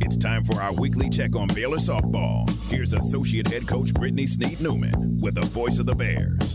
It's time for our weekly check on Baylor softball. Here's Associate Head Coach Britni Sneed Newman with the voice of the Bears.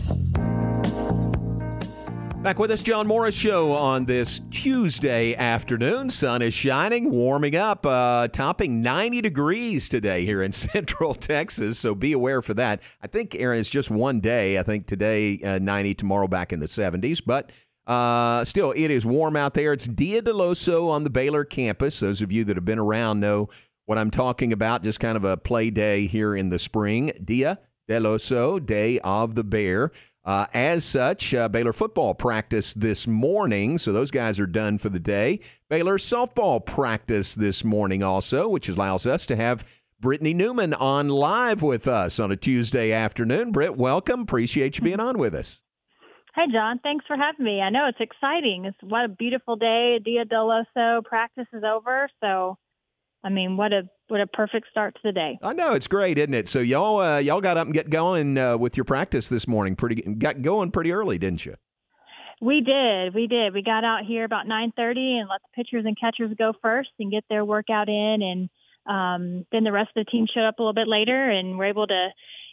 Back with us, John Morris Show on this Tuesday afternoon. Sun is shining, warming up, uh, topping 90 degrees today here in Central Texas. So be aware for that. I think, Aaron, it's just one day. I think today uh, 90, tomorrow back in the 70s. But uh, still, it is warm out there. It's Dia del Oso on the Baylor campus. Those of you that have been around know what I'm talking about. Just kind of a play day here in the spring. Dia del Oso, Day of the Bear. Uh, as such, uh, Baylor football practice this morning, so those guys are done for the day. Baylor softball practice this morning also, which allows us to have Britni Newman on live with us on a Tuesday afternoon. Britt, welcome. Appreciate you being on with us. Hey, John. Thanks for having me. I know it's exciting. It's what a beautiful day. Dia del Oso practice is over, so I mean, what a what a perfect start to the day. I know it's great, isn't it? So y'all uh, y'all got up and get going uh, with your practice this morning. Pretty got going pretty early, didn't you? We did. We did. We got out here about 9:30 and let the pitchers and catchers go first and get their workout in and um, then the rest of the team showed up a little bit later and we're able to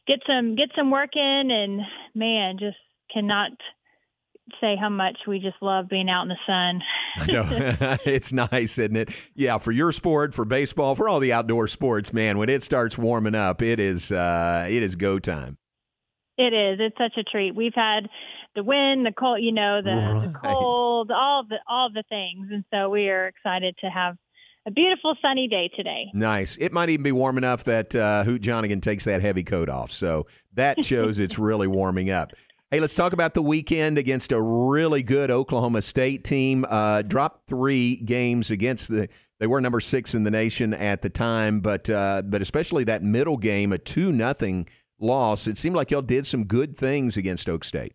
get some get some work in and man, just cannot say how much we just love being out in the sun. I know. it's nice, isn't it? Yeah, for your sport, for baseball, for all the outdoor sports, man, when it starts warming up, it is uh, it is go time. It is. It's such a treat. We've had the wind, the cold, you know, the, right. the cold, all the all the things, and so we are excited to have a beautiful sunny day today. Nice. It might even be warm enough that uh, Hoot Jonigan takes that heavy coat off. So that shows it's really warming up. Hey, let's talk about the weekend against a really good Oklahoma State team. Uh, dropped three games against the. They were number six in the nation at the time, but uh, but especially that middle game, a two nothing loss. It seemed like y'all did some good things against Oak State.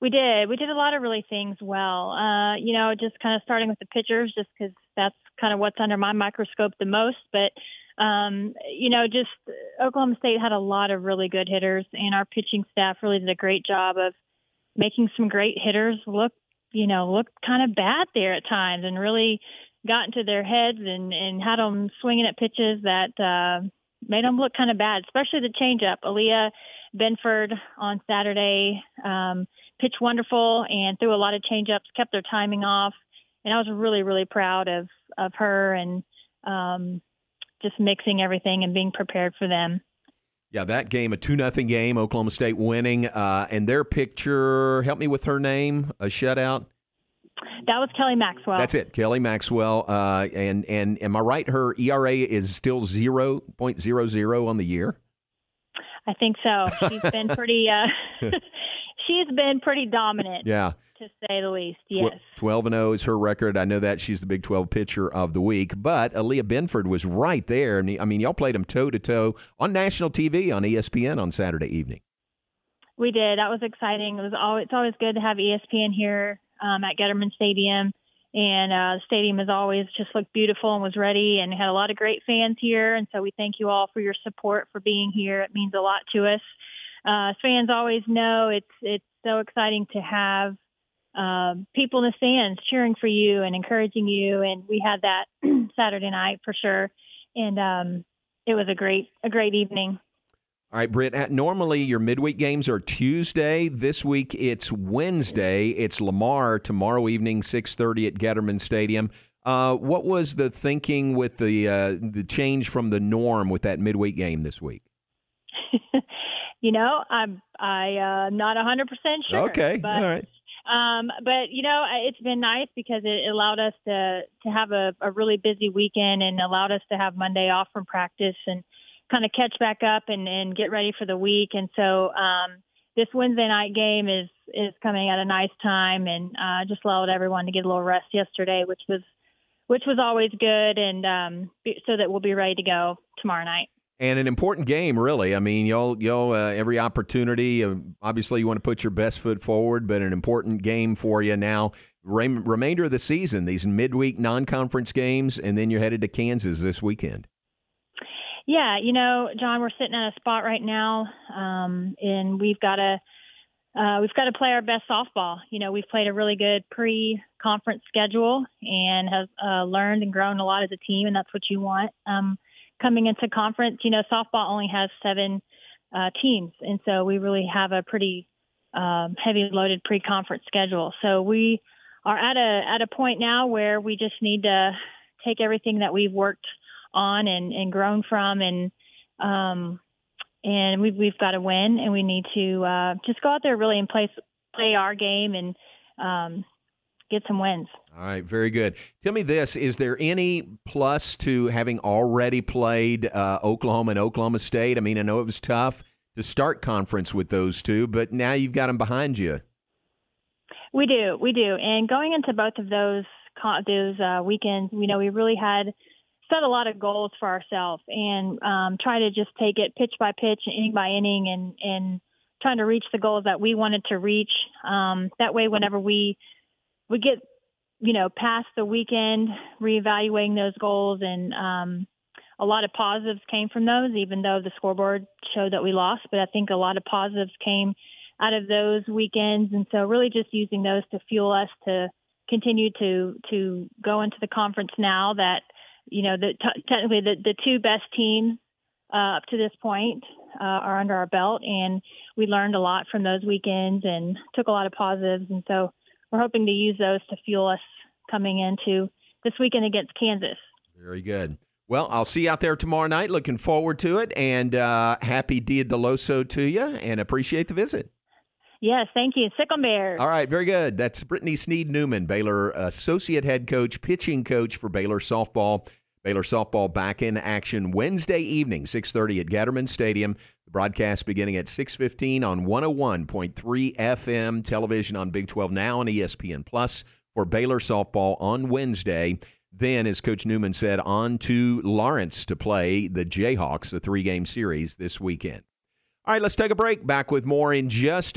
We did. We did a lot of really things well. Uh, you know, just kind of starting with the pitchers, just because that's kind of what's under my microscope the most. But um, you know, just Oklahoma State had a lot of really good hitters, and our pitching staff really did a great job of making some great hitters look, you know, look kind of bad there at times, and really got into their heads and and had them swinging at pitches that uh, made them look kind of bad, especially the changeup. Aliyah Binford on Saturday um, pitched wonderful and threw a lot of changeups, kept their timing off, and I was really really proud of of her and um, just mixing everything and being prepared for them. Yeah, that game, a 2 nothing game, Oklahoma State winning. Uh, and their picture, help me with her name, a shutout. That was Kelly Maxwell. That's it, Kelly Maxwell. Uh, and and am I right? Her ERA is still zero point zero zero on the year. I think so. She's been pretty. Uh, she's been pretty dominant. Yeah to say the least. Yes. 12 and 0 is her record. I know that she's the Big 12 pitcher of the week, but Aliyah Binford was right there. I mean, y'all played them toe to toe on national TV on ESPN on Saturday evening. We did. That was exciting. It was always, it's always good to have ESPN here um, at Getterman Stadium. And uh, the stadium has always just looked beautiful and was ready and had a lot of great fans here. And so we thank you all for your support for being here. It means a lot to us. Uh, fans always know it's it's so exciting to have um, people in the stands cheering for you and encouraging you. And we had that Saturday night for sure. And um, it was a great, a great evening. All right, Britt. Normally, your midweek games are Tuesday. This week, it's Wednesday. It's Lamar tomorrow evening, six thirty at Getterman Stadium. Uh, what was the thinking with the uh, the change from the norm with that midweek game this week? you know, I'm I uh, not a hundred percent sure. Okay, all right. Um, but you know, it's been nice because it allowed us to to have a, a really busy weekend and allowed us to have Monday off from practice and kind of catch back up and, and get ready for the week. And so um, this Wednesday night game is is coming at a nice time. And uh, just allowed everyone to get a little rest yesterday, which was which was always good, and um, so that we'll be ready to go tomorrow night and an important game, really. I mean, y'all, y'all, uh, every opportunity. Uh, obviously, you want to put your best foot forward, but an important game for you now. Rem- remainder of the season, these midweek non-conference games, and then you're headed to Kansas this weekend. Yeah, you know, John, we're sitting at a spot right now, um, and we've got to uh, we've got to play our best softball. You know, we've played a really good pre-conference schedule and have uh, learned and grown a lot as a team, and that's what you want. Um, coming into conference, you know, softball only has seven uh, teams, and so we really have a pretty um, heavy loaded pre-conference schedule. So we are at a at a point now where we just need to take everything that we've worked on and, and grown from and um, and we've we've got to win and we need to uh, just go out there really and play play our game and um, get some wins. All right, very good. Tell me this: Is there any plus to having already played uh, Oklahoma and Oklahoma State? I mean, I know it was tough to start conference with those two, but now you've got them behind you. We do, we do, and going into both of those those uh, weekends, we know we really had set a lot of goals for ourselves and um, try to just take it pitch by pitch, inning by inning, and and trying to reach the goals that we wanted to reach. Um, that way, whenever we we get you know past the weekend, reevaluating those goals and um, a lot of positives came from those, even though the scoreboard showed that we lost. But I think a lot of positives came out of those weekends, and so really just using those to fuel us to continue to to go into the conference now that you know the t- technically the the two best teams uh, up to this point uh, are under our belt, and we learned a lot from those weekends and took a lot of positives, and so we're hoping to use those to fuel us coming into this weekend against Kansas. Very good. Well, I'll see you out there tomorrow night. Looking forward to it, and uh, happy Dia del Oso to you, and appreciate the visit. Yes, thank you. Sic 'em Bears. All right, very good. That's Britni Sneed Newman, Baylor associate head coach, pitching coach for Baylor softball. Baylor softball back in action Wednesday evening, 6:30 at Getterman Stadium. Broadcast beginning at 6:15 on 101.3 FM television on Big 12 Now and ESPN Plus for Baylor softball on Wednesday. Then, as Coach Newman said, on to Lawrence to play the Jayhawks, a three game series this weekend. All right, let's take a break. Back with more in just